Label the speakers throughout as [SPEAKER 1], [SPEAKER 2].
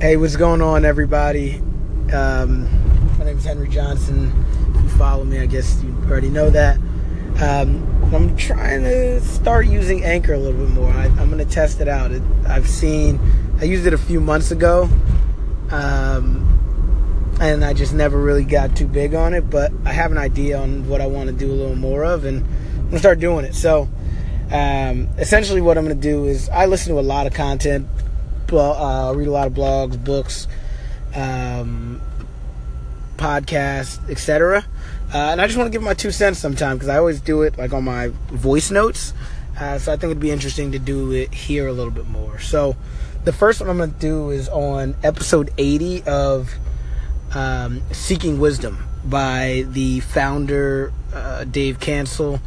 [SPEAKER 1] Hey, what's going on, everybody? Um, my name is Henry Johnson. If you follow me, I guess you already know that. Um, I'm trying to start using Anchor a little bit more. I, am going to test it out. It, I've seen, I used it a few months ago, um, and I just never really got too big on it. But I have an idea on what I want to do a little more of, and I'm going to start doing it. So, um, essentially, what I'm going to do is I listen to a lot of content uh, read a lot of blogs, books, um, podcasts, etc. Uh, and I just want to give my two cents sometime because I always do it like on my voice notes. Uh, so I think it'd be interesting to do it here a little bit more. So the first one I'm going to do is on episode 80 of um, Seeking Wisdom by the founder uh, Dave Cancel.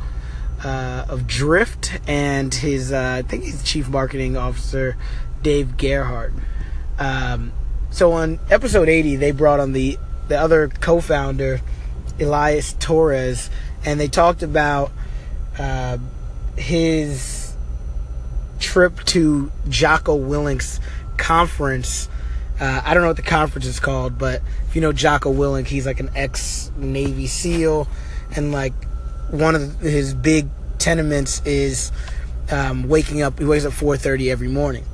[SPEAKER 1] Uh, of Drift and his, uh, I think he's chief marketing officer, Dave Gerhardt. Um, so on episode 80, they brought on the the other co-founder, Elias Torres, and they talked about uh, his trip to Jocko Willink's conference. Uh, I don't know what the conference is called, but if you know Jocko Willink, he's like an ex Navy SEAL, and like one of his big tenements is um, waking up. He wakes up 4:30 every morning.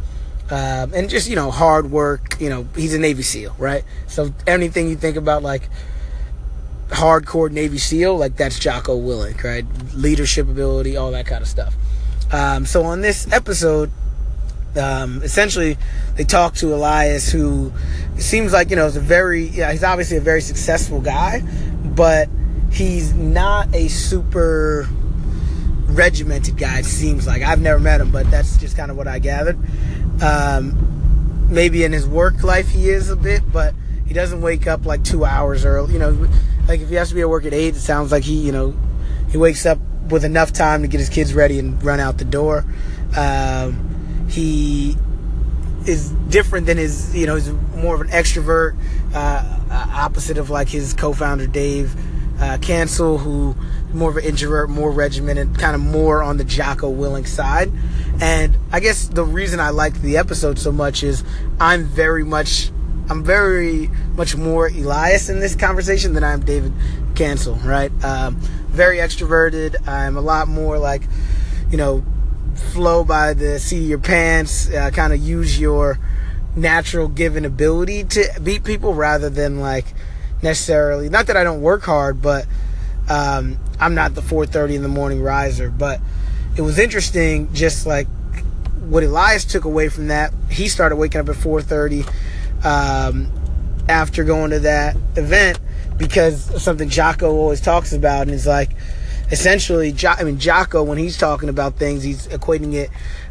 [SPEAKER 1] Um, and just you know hard work. You know he's a Navy SEAL, right? So anything you think about like hardcore Navy SEAL, like that's Jocko Willink, right? Leadership ability, all that kind of stuff. Um, so on this episode, um, essentially they talk to Elias, who seems like you know is a very yeah he's obviously a very successful guy, but he's not a super regimented guy. It seems like I've never met him, but that's just kind of what I gathered. Um, maybe in his work life he is a bit, but he doesn't wake up like two hours early. You know, like if he has to be at work at eight, it sounds like he, you know, he wakes up with enough time to get his kids ready and run out the door. Um, he is different than his, you know, he's more of an extrovert, uh, opposite of like his co-founder Dave uh, Cancel, who more of an introvert, more regimented, kind of more on the Jocko Willink side. And I guess the reason I liked the episode so much is I'm very much, I'm very much more Elias in this conversation than I'm David Cancel, right? Um, very extroverted. I'm a lot more like, you know, flow by the seat of your pants, uh, kind of use your natural given ability to beat people rather than like necessarily, not that I don't work hard, but um, I'm not the 4:30 in the morning riser, but it was interesting. Just like what Elias took away from that, he started waking up at 4:30 um, after going to that event because something Jocko always talks about, and it's like essentially, I mean, Jocko when he's talking about things, he's equating it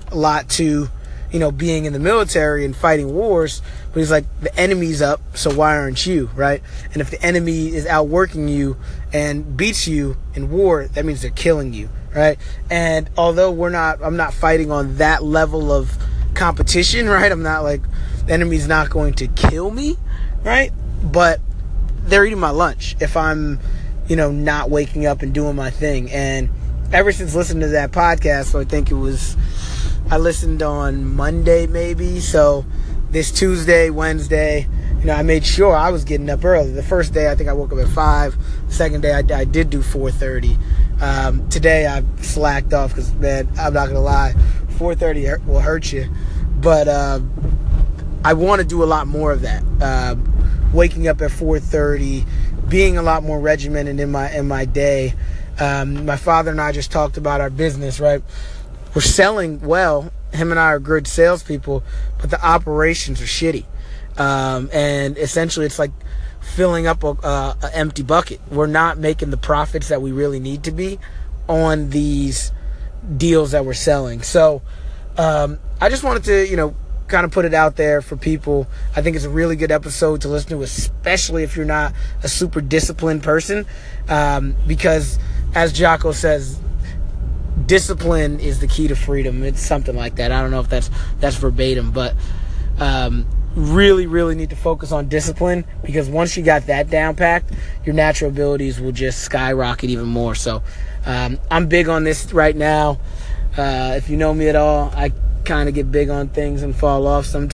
[SPEAKER 1] a lot to you know, being in the military and fighting wars, but he's like, the enemy's up, so why aren't you, right? And if the enemy is outworking you and beats you in war, that means they're killing you, right? And although we're not, I'm not fighting on that level of competition, right? I'm not like, the enemy's not going to kill me, right? But they're eating my lunch if I'm, you know, not waking up and doing my thing. And ever since listening to that podcast, so I think it was, I listened on Monday maybe. So this Tuesday, Wednesday, you know, I made sure I was getting up early. The first day, I think I woke up at five. Second day, I, I did do 4:30. Um, today, I slacked off because man, I'm not gonna lie, 4:30 will hurt you. But uh, I want to do a lot more of that. Uh, waking up at 4:30, being a lot more regimented in my in my day. Um, my father and I just talked about our business, right? We're selling well. Him and I are good salespeople, but the operations are shitty. Um, and essentially, it's like filling up a, a, a, empty bucket. We're not making the profits that we really need to be on these deals that we're selling. So um, I just wanted to, you know, kind of put it out there for people. I think it's a really good episode to listen to, especially if you're not a super disciplined person, um, because as Jocko says, discipline is the key to freedom. It's something like that. I don't know if that's that's verbatim, but um, really, really need to focus on discipline because once you got that down packed, your natural abilities will just skyrocket even more. So um, I'm big on this right now. Uh, if you know me at all, I kind of get big on things and fall off sometimes.